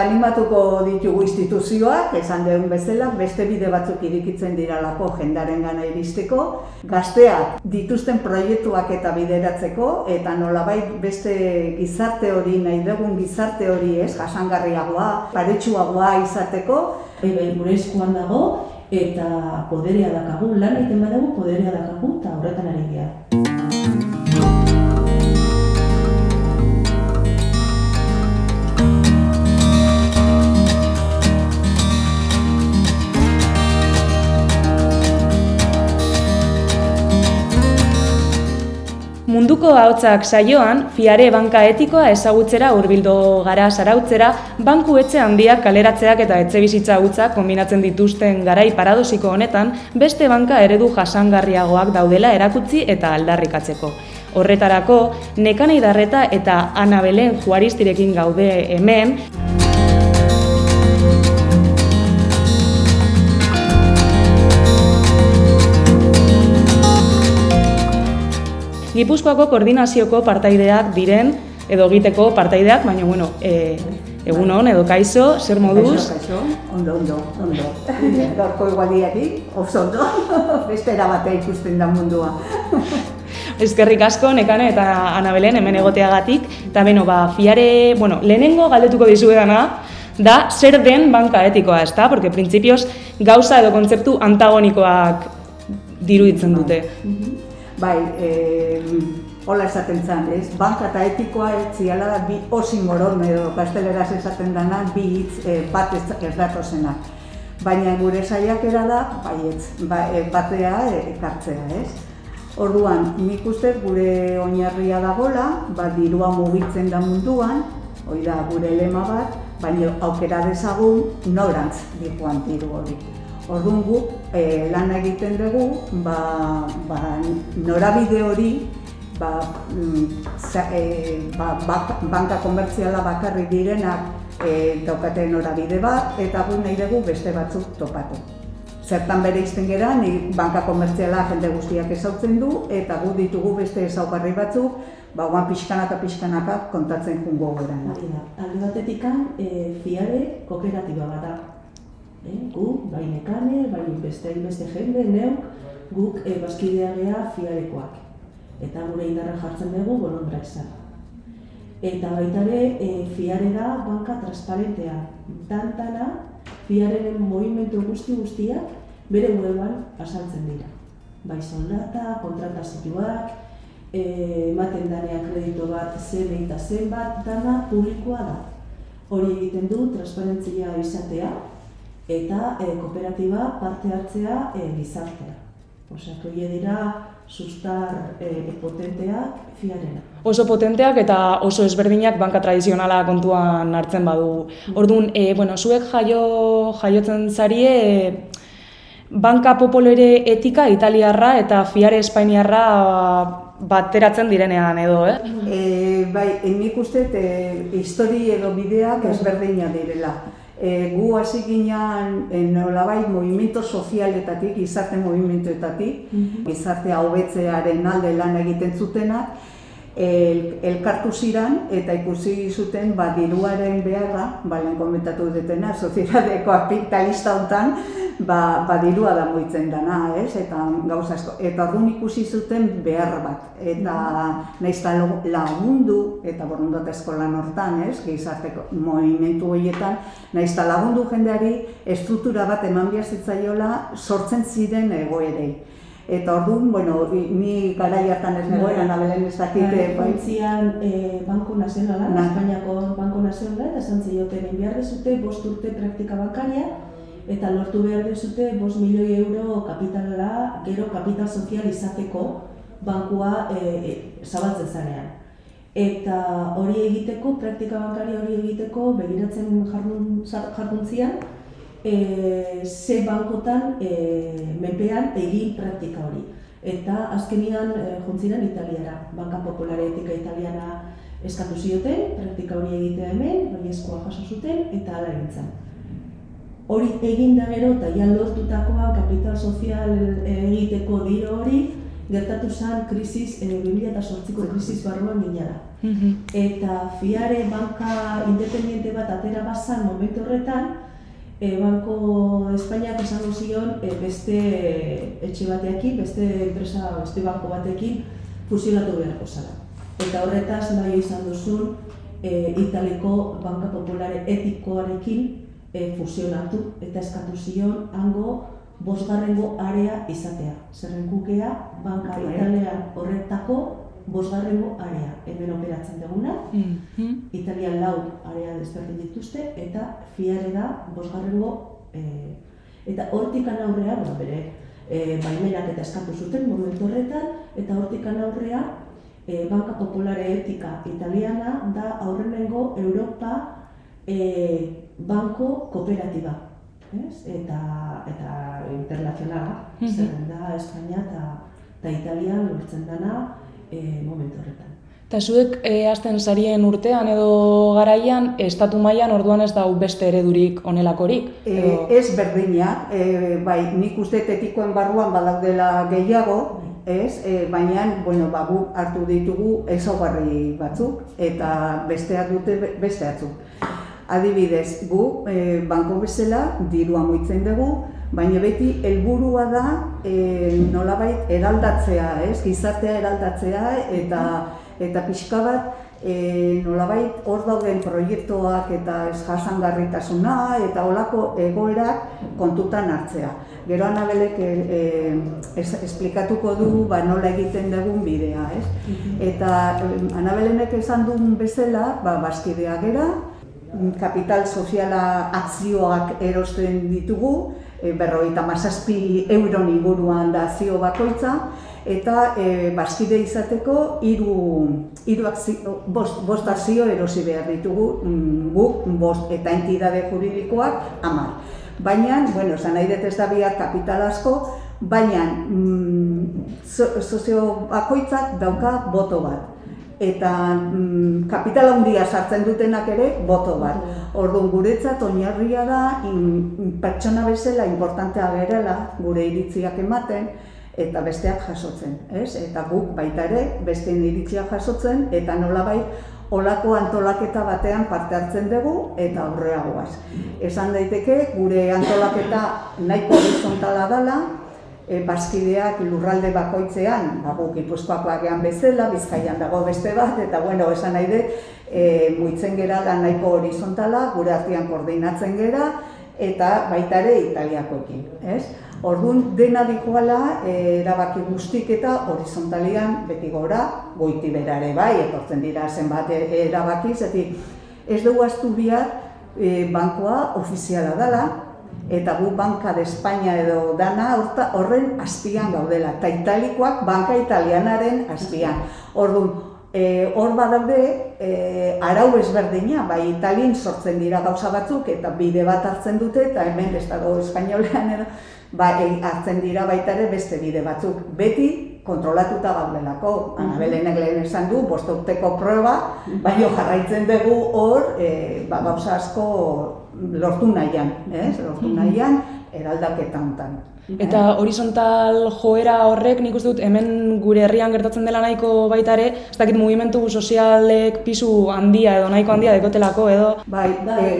Animatuko ditugu instituzioak, esan deun bezala, beste bide batzuk irikitzen diralako jendaren gana iristeko, gazteak dituzten proiektuak eta bideratzeko, eta nolabait beste gizarte hori, nahi dugun gizarte hori ez, jasangarriagoa, paretsuagoa izateko. Ebe, gure eskuan dago, eta poderea dakagu, lan egiten badago poderea dakagu, eta horretan ari dira. Munduko ahotsak saioan, fiare banka etikoa ezagutzera hurbildo gara sarautzera, banku etxe handiak kaleratzeak eta etxe bizitza hutzak kombinatzen dituzten garai paradosiko honetan, beste banka eredu jasangarriagoak daudela erakutzi eta aldarrikatzeko. Horretarako, Nekane Idarreta eta Ana Belen Juaristirekin gaude hemen, Gipuzkoako koordinazioko partaideak diren, edo egiteko partaideak, baina, bueno, e, egun hon, edo kaizo, zer moduz? Kaixo, kaixo, ondo, ondo, ondo. Gaurko igualiari, oso ondo, beste erabate ikusten da mundua. Eskerrik asko, nekane eta Anabelen hemen egoteagatik. Eta beno, ba, fiare, bueno, lehenengo galdetuko dizuedana, da zer den banka etikoa, ezta? Porque printzipioz gauza edo kontzeptu antagonikoak diruditzen dute. Bai, e, hola esaten zen, ez? Banka eta etikoa ez ziala da bi osimoron edo gazteleraz esaten dana bi hitz e, bat ez, ez datozenak. Baina gure saiakera da, baietz, ba, e, batea ekartzea, ez? Orduan, nik uste gure oinarria dagola, ba, dirua mugitzen da munduan, hori da gure lema bat, baina aukera dezagun norantz dihoan diru hori. Orduan guk e, lan egiten dugu, ba, ba, norabide hori ba, mm, za, e, ba, bak- banka komertziala bakarrik direnak e, daukate norabide bat, eta gu nahi dugu beste batzuk topatu. Zertan bere izten gera, ni banka komertziala jende guztiak ezautzen du, eta gu ditugu beste ezaugarri batzuk, ba, guan pixkanaka pixkanaka kontatzen jungo da, alde batetikan, e, fiare kooperatiba bat da. E, gu, bai nekane, bai beste beste jende, neuk, guk e, bazkidea gea fiarekoak. Eta gure indarra jartzen dugu bolondra. Eta baita ere, e, fiare da banka transparentea. Tantana, fiareren movimentu guzti guztiak bere weban azaltzen dira. Bai soldata, kontratazioak, ematen danean kredito bat zen eta zenbat, dana publikoa da. Hori egiten du transparentzia izatea eta e, kooperatiba parte hartzea e, gizartea. Osea, hori dira sustar e, potenteak fiarena. Oso potenteak eta oso ezberdinak banka tradizionala kontuan hartzen badu. Orduan, e, bueno, zuek jaio, jaiotzen zarie e, banka popolere etika italiarra eta fiare espainiarra bateratzen direnean edo, eh? E, bai, nik uste e, histori edo bideak ezberdina direla. E, gu hasi ginean e, nolabait movimento sozialetatik, gizarte movimentoetatik, gizartea hobetzearen alde lan egiten zutenak, el, elkartu ziran eta ikusi zuten ba, diruaren beharra, ba, lehen komentatu dutena, soziedade kapitalista hontan, ba, ba dirua da moitzen dana, ez? Eta gauza asko. Eta orduan ikusi zuten behar bat. Eta naizta lagundu, eta borondatezko lan hortan, ez? Gizarteko movimentu horietan, naizta lagundu jendeari estruktura bat eman behar zitzaiola sortzen ziren egoerei. Eta orduan, bueno, ni garai hartan ez negoen, anabelen ez dakit, eh, bai, Baitzian e, Banko Nazionala, Na. Espainiako Banko Nazionala, eta esan zioten behar dezute bost urte praktika bankaria, eta lortu behar dezute bost milioi euro kapitala, gero kapital sozial izateko bankua e, zabaltzen zanean. Eta hori egiteko, praktika bankaria hori egiteko, begiratzen jardun, jarduntzian, e, ze bankotan e, menpean egin praktika hori. Eta azkenian e, jontziren italiara, Banka Popolare Etika Italiana eskatu zioten, praktika hori egitea hemen, baiezkoa jaso zuten, eta hala egin zen. Hori egin da gero, eta ja lortutakoa kapital sozial egiteko diro hori, gertatu zen krisis, e, 2008ko krisis barruan ginara. Eta fiare banka independiente bat atera bazan momentu horretan, e, Banko Espainiak esango zion e, beste etxe batekin, beste enpresa, beste banko batekin fusionatu beharko zara. Eta horretaz nahi izan duzun e, Italiko Banka Populare etikoarekin e, fusionatu eta eskatu zion hango bosgarrengo area izatea. Zerren kukea, Banka Italian horretako bosgarrengo area. Hemen operatzen duguna, mm Italian lau area desberdin dituzte, eta fiare da bosgarrengo e, eta hortikan aurrea, bueno, bere, e, baimenak eta eskatu zuten momentu horretan, eta hortikan aurrea e, Banka Populare Etika Italiana da aurrenengo Europa e, banko kooperatiba. Ez? Eta, eta internazionala, mm -hmm. da Espainia eta, eta Italia lortzen dana e, momentu horretan. Eta zuek e, azten sarien urtean edo garaian, estatu mailan orduan ez dau beste eredurik onelakorik? E, ez berdina, e, bai, nik uste etikoen barruan badaudela gehiago, ez, e, baina, bueno, ba, guk hartu ditugu ezaugarri batzuk eta besteak dute beste batzuk. Adibidez, gu e, banko bezala dirua moitzen dugu, baina beti helburua da e, nolabait eraldatzea, ez, gizartea eraldatzea eta eta pixka bat e, nolabait hor dauden proiektuak eta jasangarritasuna eta olako egoerak kontutan hartzea. Gero Anabelek e, e, esplikatuko du ba, nola egiten dugun bidea, ez? Eta Anabelenek esan duen bezala, ba, baskidea gera, kapital soziala akzioak erosten ditugu, e, berroita mazazpi euron inguruan da zio bakoitza, eta e, bazkide izateko hiru hiru bost, bost azio erosi behar ditugu mm, guk bost eta entidade juridikoak hamar. Baina, bueno, esan nahi dut ez da bihar kapital asko, baina mm, sozio bakoitzak dauka boto bat. Eta mm, kapital handia sartzen dutenak ere boto bat. Orduan guretzat oinarria da in, pertsona bezala importantea gerela gure iritziak ematen, eta besteak jasotzen, ez? Eta guk baita ere beste iritzia jasotzen eta nolabait olako antolaketa batean parte hartzen dugu eta aurreagoaz. Esan daiteke gure antolaketa nahiko horizontala dela, e, baskideak lurralde bakoitzean, ba, guk ipuzkoakoak egan bezala, bizkaian dago beste bat, eta bueno, esan nahi dut, e, muitzen gera da nahiko horizontala, gure artean koordinatzen gera, eta baita ere italiakoekin, ez? Orduan dena dikoala e, erabaki guztik eta horizontalian beti gora, goiti bera ere bai, etortzen dira zenbat erabaki, zeti ez dugu astu bihar e, bankoa ofiziala dela, eta gu banka de Espainia edo dana horren azpian gaudela, eta italikoak banka italianaren azpian. Orduan, e, hor badaude e, arau ezberdina, bai italien sortzen dira gauza batzuk, eta bide bat hartzen dute, eta hemen Estado Espainolean edo, ba, hartzen dira baita ere beste bide batzuk. Beti kontrolatuta gaudelako. Anabelenek lehen esan du, boste urteko proba, baina jarraitzen dugu hor, e, ba, gauza asko lortu nahian, ez? lortu nahian, eraldaketa hontan. Eta horizontal joera horrek nik uste dut hemen gure herrian gertatzen dela nahiko baita ere, ez dakit mugimendu sozialek pisu handia edo nahiko handia dekotelako edo. Bai, da, e,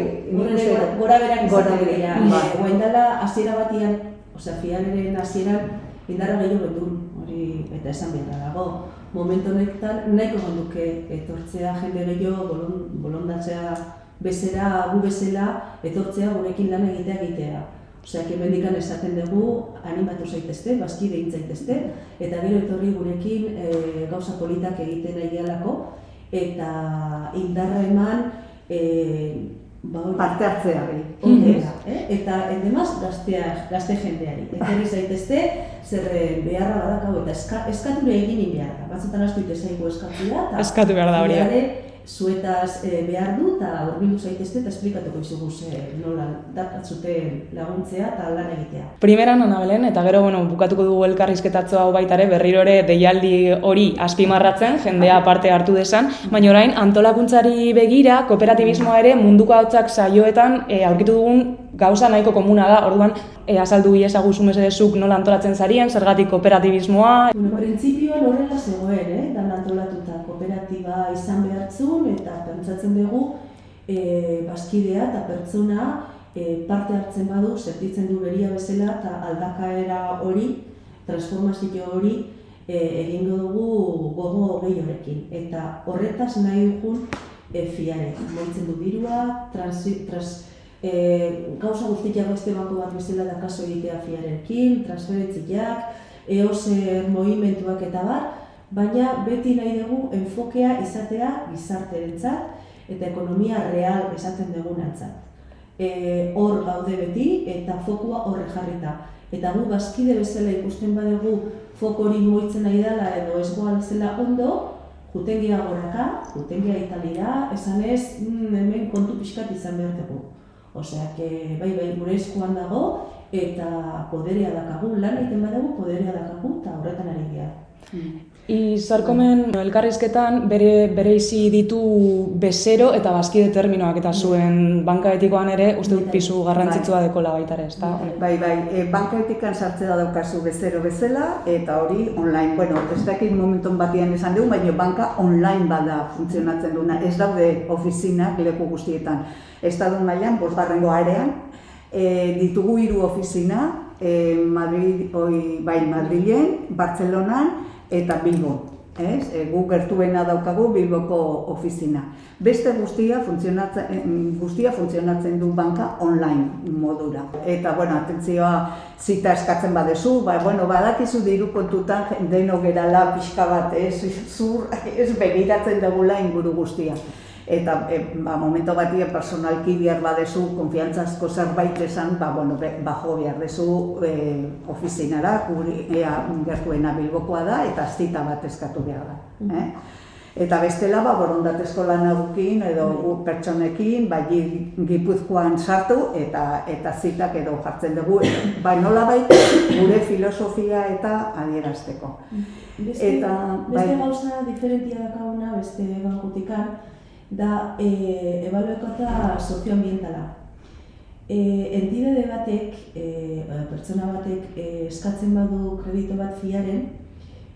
gora berak izan dira. Bai. hasiera batian Osea, fiaren hasieran indarra gehiago gendu, eta esan behar dago. Momentu honetan nahiko genduke etortzea jende gehiago, bolon, bolondatzea bezera, gu bezala, etortzea gurekin lan egitea egitea. Osea, kemendikan esaten dugu, animatu zaitezte, bazkide egin zaitezte, eta gero etorri gurekin e, gauza politak egiten nahi eta indarra eman e, ba, parte hartzea eh? Eta endemaz gaztea, gazte jendeari. Eta zaitezte, zer eh, beharra badakau eta eska, eskatu egin beharra. Batzutan astu itezaigu eskatu da. Eskatu behar da hori zuetaz e, behar du eta horbildu zaitezte eta esplikatuko izugu ze nola dakatzute laguntzea eta lan egitea. Primeran, Anabelen, eta gero bueno, bukatuko dugu elkarrizketatzo hau baitare berriro ere deialdi hori azpimarratzen, jendea parte hartu desan, baina orain antolakuntzari begira, kooperatibismoa ere munduko hautzak saioetan e, aurkitu dugun gauza nahiko komuna da, orduan e, azaldu iezaguzu mesedezuk nola antolatzen zarien, zergatik kooperatibismoa. Bueno, horrela zegoen, eh? dan antolatuta kooperatiba izan behartzun eta pentsatzen dugu e, bazkidea eta pertsona e, parte hartzen badu, sentitzen du beria bezala eta aldakaera hori, transformazio hori e, egingo dugu gogo gehi horrekin. Eta horretaz nahi dugun e, fiare, moitzen du birua, trans, trans, e, gauza guztiak beste bako bat bezala da kaso egitea fiarekin, transferentziak, eozer movimentuak eta bar, baina beti nahi dugu enfokea izatea gizarterentzat eta ekonomia real esaten dugunantzat e, hor gaude beti eta fokua horre jarrita. Eta gu bazkide bezala ikusten badegu foko hori moitzen nahi dela edo ez bezala ondo, jutengia goraka, jutengia italira, esan ez, mm, hemen kontu pixkat izan behar dugu. Osea, que, bai, bai, gure eskuan dago, eta poderea dakagu, lan egiten badago, poderea dakagu, eta horretan ari dira. Mm. Izarkomen elkarrizketan bere bereizi ditu bezero eta bazkide terminoak eta zuen banka etikoan ere uste dut pisu garrantzitsua bai. dekola baita ere, ezta? Bai, bai, e, banka etikan sartze da daukazu bezero bezala eta hori online. Bueno, ez dakit momenton batian esan dugu, baina banka online bada funtzionatzen duna. Ez daude ofizinak leku guztietan. Estadu mailan, bosgarrengo arean, e, ditugu hiru ofizina, e, Madrid, oi, bai, Madrilen, Bartzelonan, eta Bilbo. Ez? E, gu gertuena daukagu Bilboko ofizina. Beste guztia funtzionatzen, guztia funtzionatzen du banka online modura. Eta, bueno, atentzioa zita eskatzen badezu, ba, bueno, badakizu diru kontutan deno gerala pixka bat, ez, zur, ez begiratzen dugula inguru guztia eta e, ba, momento batia personalki behar badezu, konfiantzazko zerbait esan, ba, bueno, bajo behar dezu e, ofizinara, guri, ea gertuena bilbokoa da, eta zita bat eskatu behar da. Mm. Eh? Eta bestela, ba, borondatezko lan agukin, edo mm. pertsonekin, ba, gipuzkoan sartu, eta eta zitak edo jartzen dugu, ba, nola bai, gure filosofia eta adierazteko. Beste, eta, beste bai, gauza diferentia dakauna, beste bankutikan, da e, ebaluekota sozioambientala. E, entidade batek, e, pertsona batek e, eskatzen badu kredito bat fiaren,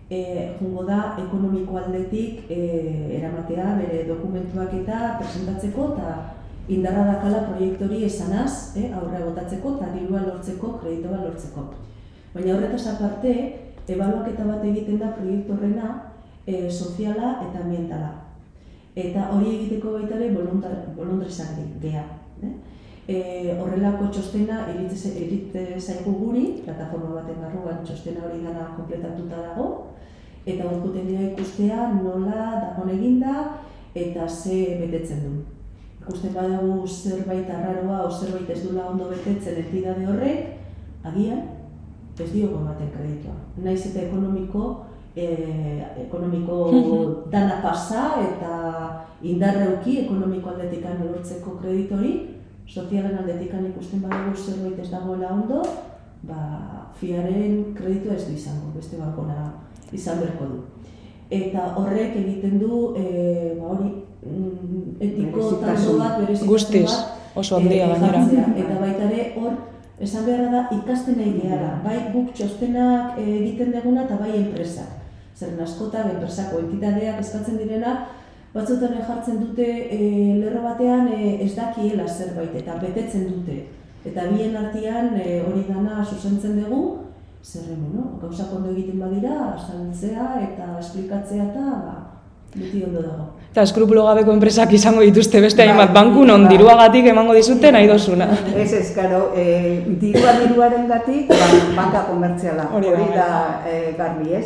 e, jungo da ekonomiko aldetik e, eramatea bere dokumentuak eta presentatzeko eta indarra dakala proiektori esanaz, e, aurre botatzeko eta dirua lortzeko, kredito bat lortzeko. Baina horretaz aparte, ebaluaketa bat egiten da proiektu horrena e, soziala eta ambientala eta hori egiteko baita ere voluntarizak geha. Eh? E, horrelako txostena eritze zaigu guri, plataforma baten barruan txostena hori dana kompletatuta dago, eta horkuten dira ikustea nola dagoen eginda eta ze betetzen du. Ikusten badago zerbait arraroa o zerbait ez dula ondo betetzen entidade horrek, agian, ez diogo ematen kreditua. Naiz eta ekonomiko e, ekonomiko dana pasa eta indarreuki ekonomiko aldetikan lortzeko kreditori, sozialen aldetikan ikusten badugu zerbait ez dagoela ondo, ba, fiaren kreditu ez du izango, beste bankona izan berko du. Eta horrek egiten du, e, ba hori, mm, etiko tanto bat, Guztiz, oso handia e, gainera. Eta baita ere, hor, esan beharra da ikasten nahi gehala, bai guk txostenak egiten deguna eta bai enpresak zer askotan enpresako entitateak eskatzen direna, batzutan jartzen dute e, lerro batean e, ez dakiela zerbait eta betetzen dute. Eta bien artean e, hori dana susentzen dugu, zer no? gauza ondo egiten badira, saltzea eta esplikatzea eta ba, beti ondo dago. Eta eskrupulo gabeko enpresak izango dituzte beste bai, hainbat banku non bai. diruagatik emango dizute nahi dozuna. Ez ez, karo, e, dirua diruaren gatik, ba, banka komertziala, hori da e, garbi ez.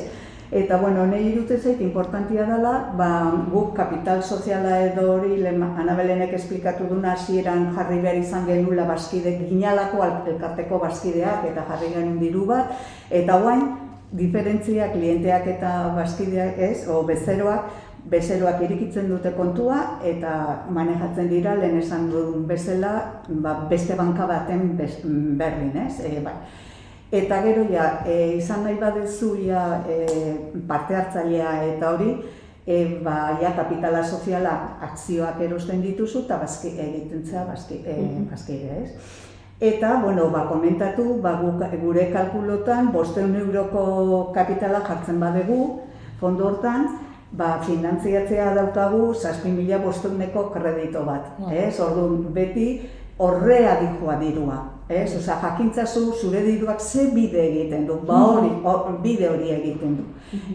Eta, bueno, nahi irute zait, importantia dela, ba, guk kapital soziala edo hori, anabelenek esplikatu duna hasieran jarri behar izan genula baskide, ginalako elkarteko baskideak eta jarri genuen diru bat, eta guain, diferentzia klienteak eta baskideak ez, o bezeroak, bezeroak irikitzen dute kontua eta manejatzen dira lehen esan duen bezala ba, beste banka baten berdin, ez? E, bai. Eta gero ja, e, izan nahi badezu ja, e, parte hartzailea eta hori, e, ba, ja, kapitala soziala akzioak erosten dituzu eta bazki, egiten zea bazki, e, bazki ez? Eta, bueno, ba, komentatu, ba, gure kalkulotan, bosteun euroko kapitala jartzen badegu, fondo hortan, ba, finantziatzea daukagu zazpi mila bostuneko kredito bat. Ez, orduan, beti horrea dikoa dirua. Ez, Osa, jakintzazu zure diruak ze bide egiten du, ba hori, hor- bide hori egiten du.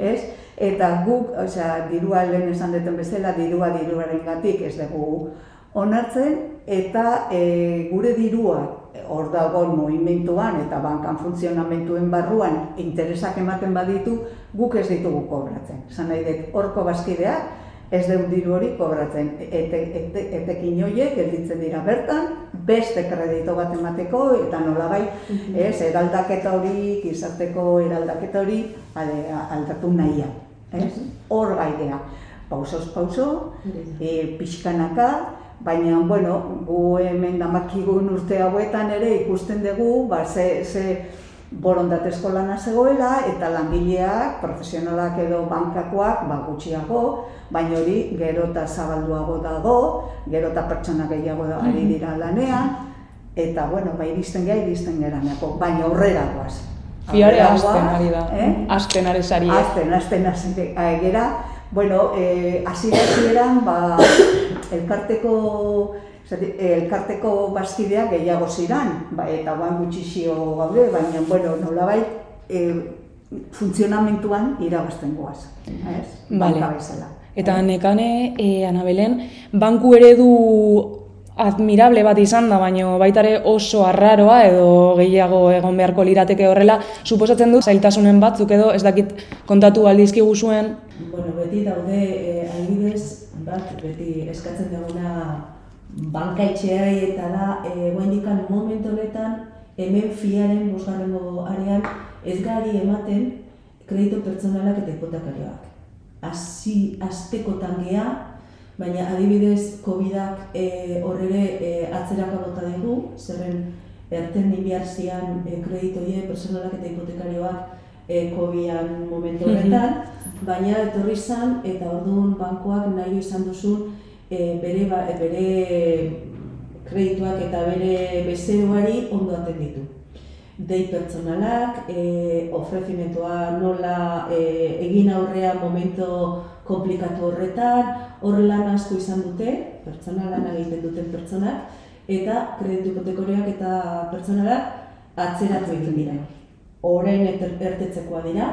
Ez? Eta guk, osea, dirua lehen esan duten bezala, dirua diruaren gatik ez dugu onartzen, eta e, gure dirua hor dagoen movimentuan eta bankan funtzionamentuen barruan interesak ematen baditu, guk ez ditugu kobratzen. Esan nahi dut, horko bazkideak ez dugu diru hori kobratzen. Ete, ete, etekin horiek gelditzen dira bertan, beste kredito bat emateko, eta nolabai, ez, eraldaketa hori, gizarteko eraldaketa hori ale, aldatu nahian. Ez? Hor gaidea. Pausoz pauso, e, pixkanaka, baina, bueno, gu hemen damakigun urte hauetan ere ikusten dugu, ba, ze, ze borondatezko lana zegoela, eta langileak, profesionalak edo bankakoak, ba, gutxiago, baina hori gero eta zabalduago dago, gero eta pertsona gehiago da ari dira lanean, eta, bueno, ba, iristen geha, iristen geraneko, baina aurrera goaz. Hasten goaz, ari da. Eh? Hasten ari zari. Azten, azten, azten, gera, bueno, eh, hasiera hasieran, ba, elkarteko, zati, elkarteko bazkideak gehiago ziran, ba, eta guan gutxixio gaude, baina, bueno, nolabait, eh, funtzionamentuan irabazten goaz, ez? Vale. Banka bezala. Eta nekane, e, Anabelen, banku eredu admirable bat izan da, baina baita ere oso arraroa edo gehiago egon beharko lirateke horrela, suposatzen dut zailtasunen batzuk edo ez dakit kontatu aldizkigu zuen. Bueno, beti daude eh, adibidez bat beti eskatzen duguna bankaitxeai eta da eh oraindikan momentu honetan hemen fiaren bosgarrengo arean ez gari ematen kredito pertsonalak eta hipotekarioak. Hasi astekotan gea, baina adibidez Covidak eh horrere eh, atzeraka bota dugu, zerren erten behar zian eh, kredito horiek pertsonalak eta hipotekarioak eh, Covidan momentu horretan, baina etorri zan eta orduan bankoak nahi izan duzun eh, bere, ba, eh, bere kredituak eta bere bezeroari ondo atenditu. Dei pertsonalak, e, ofrezimentua nola e, egin aurrea momento komplikatu horretan, hor lan asko izan dute, pertsona lana egiten duten pertsonak, eta kreditu hipotekorioak eta pertsonalak atzeratu egin dira. Orain ertetzekoa dira,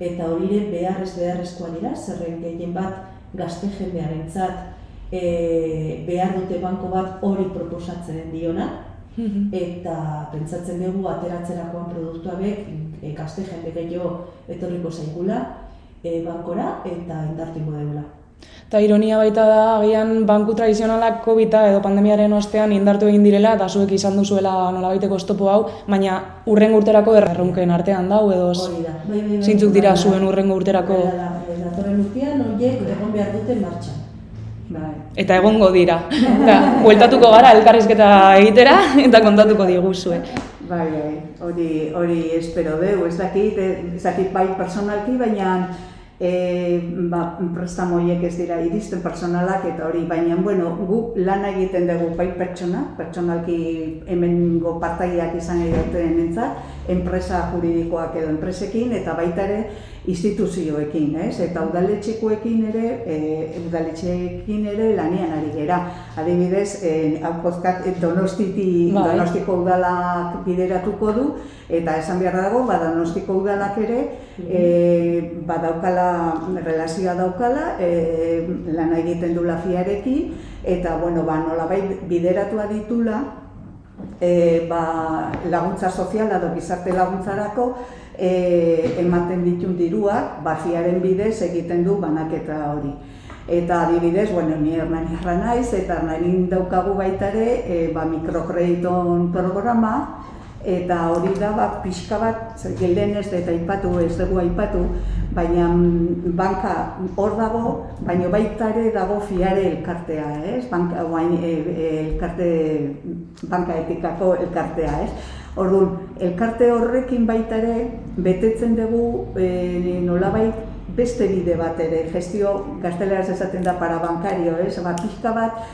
eta horire beharrez beharrezkoa dira, zerren gehien bat gazte jendearentzat e, behar dute banko bat hori proposatzen diona, eta pentsatzen dugu ateratzerakoan produktu hauek e, gazte jende gehiago etorriko zaigula e, bankora eta indartingo dugula. Eta ironia baita da, agian banku tradizionalak covid edo pandemiaren ostean indartu egin direla eta zuek izan duzuela nolabaiteko oztopo hau, baina urrengo urterako erronken artean dau edo da. Bai, bai, bai. zeintzuk dira zuen urrengo urterako da, da. Datorren urtean horiek egon behar dute martxan. Bai. Eta egongo dira. Eta bueltatuko gara elkarrizketa egitera eta kontatuko diguzue. Bai, bai, hori, hori espero deu, ez dakit, ez dakit bai personalki, baina e, ba, prestamo ez dira iristen personalak eta hori, baina, bueno, gu lana egiten dugu bai pertsona, pertsonalki hemengo partaiak izan egiten entzat, enpresa juridikoak edo enpresekin, eta baita ere instituzioekin, ez? Eta udaletxekoekin ere, e, udaletxeekin ere lanian ari gera. Adibidez, e, hau podcast Donostiti, Bai. Donostiko udalak bideratuko du, eta esan behar dago, ba, Donostiko udalak ere, e, badaukala, relazioa daukala, e, lana egiten du lafiarekin, eta, bueno, ba, nolabait bideratua ditula, e, ba, laguntza soziala edo gizarte laguntzarako e, ematen ditun diruak, bafiaren bidez egiten du banaketa hori. Eta adibidez, bueno, ni hernaniarra naiz, eta hernanin daukagu baita ere, e, ba, mikrokrediton programa, eta hori da, ba, pixka bat, zer, lehen ez eta aipatu, ez dugu aipatu, baina mm, banka hor dago, baina baita ere dago fiare elkartea, ez? Banka, guain, e, e, elkarte, banka etikako elkartea, ez? Orduan, elkarte horrekin baita ere, betetzen dugu e, nolabait beste bide bat ere, gestio gazteleraz esaten da para bankario, ez? Ba, pixka bat,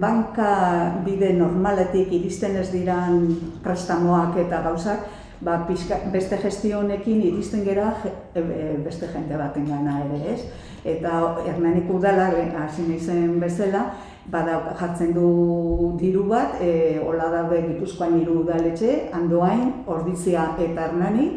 banka bide normaletik iristen ez diran prestamoak eta gauzak, ba, pixka, beste gestio honekin iristen gera e, e, beste jende baten gana ere, ez? Eta Hernanik udala, hasi naizen bezala, bada jartzen du diru bat, e, hola daude Gipuzkoan hiru udaletxe, Andoain, Ordizia eta Hernani,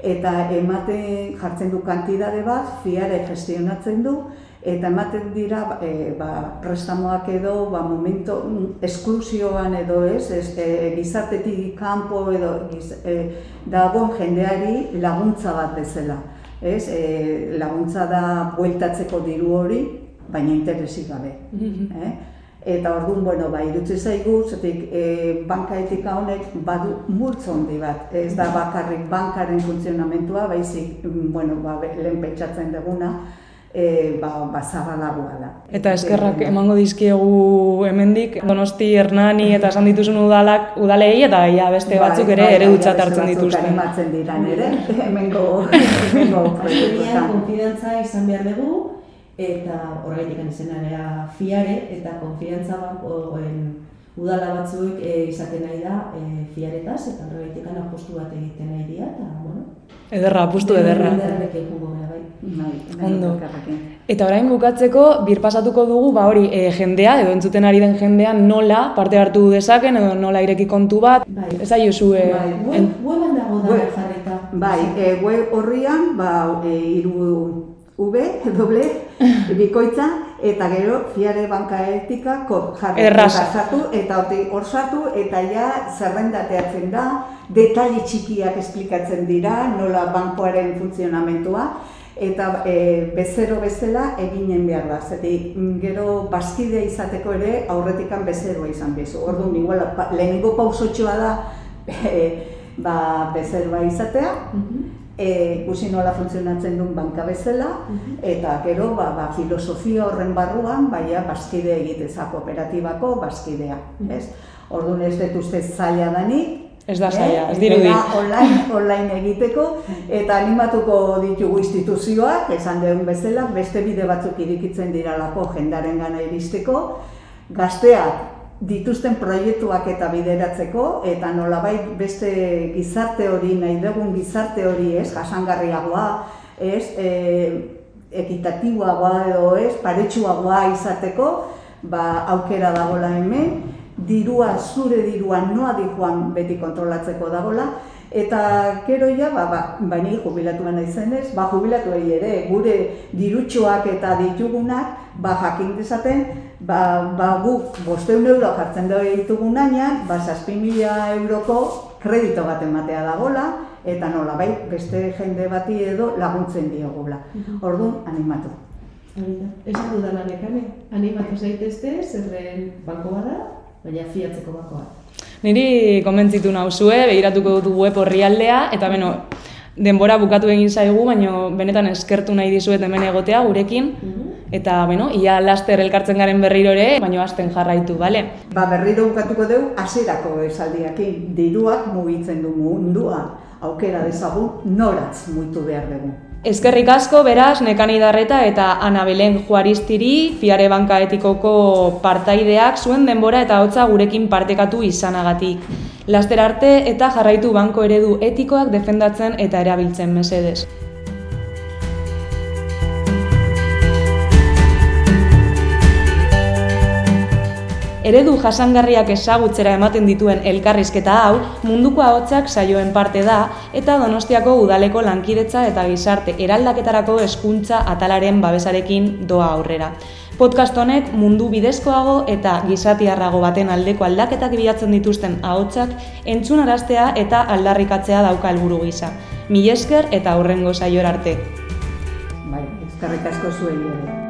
eta ematen jartzen du kantidade bat, fiare gestionatzen du, eta ematen dira e, ba, prestamoak edo ba, momento mm, esklusioan edo ez, ez e, gizartetik kanpo edo giz, e, dagoen jendeari laguntza bat bezala. Ez, e, laguntza da bueltatzeko diru hori, baina interesik gabe. Eh? Eta orduan, bueno, ba, irutzi zaigu, zetik e, banka etika honek badu multzo handi bat. Ez da bakarrik bankaren funtzionamentua, baizik, mm, bueno, ba, lehen pentsatzen duguna, e, ba, ba zabalagoa da. Eta eskerrak emango dizkiegu hemendik Donosti, Hernani eta esan dituzun udalak udalei eta ja beste batzuk ere bai, eredutzat bai, hartzen dituzte. animatzen diran ere, hemengo, hemengo proiektuetan. konfidantza izan behar dugu, eta horregatik izena gara fiare, eta konfidantza bankoen udala batzuek e, izaten nahi da e, fiaretaz, eta horregatik apostu bat egiten nahi dira, eta, bueno, Ederra, apustu ederra. Ederrekin jungo gara, bai. Bai, Ondo. Eta orain bukatzeko, birpasatuko dugu, ba hori, e, jendea, edo entzuten ari den jendea, nola parte hartu dezaken, edo nola ireki kontu bat. Bai. Ez aiozu, e, Bai. Web, weban dago da Web. jarrita. Bai, e, web horrian, ba, e, iru V, doble, bikoitza, eta gero fiare banka etika jarri Erraza. sartu, eta hor sartu, eta ja zerrendateatzen da, detaile txikiak esplikatzen dira, nola bankoaren funtzionamentua, eta e, bezero bezala eginen behar da. Zetik, mm, gero bazkidea izateko ere aurretikan bezeroa izan bezu. Orduan, igual, pa, lehenengo pausotxoa da e, ba, bezeroa izatea, Mhm. E, ikusi nola funtzionatzen duen banka bezala, eta gero ba, ba, filosofia horren barruan, baina bazkide egiteza kooperatibako bazkidea. Ez? Orduan ez dut uste zaila danik, Ez da eh, zaila, ez dirudi. online, online egiteko, eta animatuko ditugu instituzioak, esan dugun bezala, beste bide batzuk irikitzen diralako jendaren gana iristeko, gazteak dituzten proiektuak eta bideratzeko, eta nolabait beste gizarte hori, nahi dugun gizarte hori, ez, jasangarriagoa, ez, e, ekitatiboagoa edo ez, paretsuagoa izateko, ba, aukera dagola hemen, dirua, zure dirua noa dijoan beti kontrolatzeko dagola, eta gero ja, ba, ba, baina jubilatu naizenez, ba, jubilatu ere, gure dirutxoak eta ditugunak, ba, jakin dezaten, ba, ba, guk bosteun euro jartzen dugu ditugun ainan, ba, mila euroko kredito bat ematea dagola, eta nola bai, beste jende bati edo laguntzen diogula. Orduan, animatu. Esan dudan anekane, animatu zaitezte, zerren banko bada, baina fiatzeko bankoa. Niri konbentzitu nauzue, begiratuko dut web orrialdea, eta beno, denbora bukatu egin zaigu, baina benetan eskertu nahi dizuet hemen egotea gurekin, eta beno, ia laster elkartzen garen berriro ere, baina hasten jarraitu, bale? Ba, berriro bukatuko dugu hasierako esaldiakin. Diruak mugitzen du mundua, aukera dezagun noratz muitu behar dugu. Eskerrik asko, beraz, Nekani Darreta eta Ana Belen Juaristiri, Fiare Banka Etikoko partaideak zuen denbora eta hotza gurekin partekatu izanagatik. Laster arte eta jarraitu banko eredu etikoak defendatzen eta erabiltzen mesedez. Eredu jasangarriak ezagutzera ematen dituen elkarrizketa hau munduko ahotsak saioen parte da eta Donostiako udaleko lankidetza eta gizarte eraldaketarako hezkuntza atalaren babesarekin doa aurrera. Podcast honek mundu bidezkoago eta gizatiarrago baten aldeko aldaketak bilatzen dituzten ahotsak entzunaraztea eta aldarrikatzea dauka helburu gisa. Mil esker eta aurrengo saiora arte. Bai, eskerrik asko zuei ere.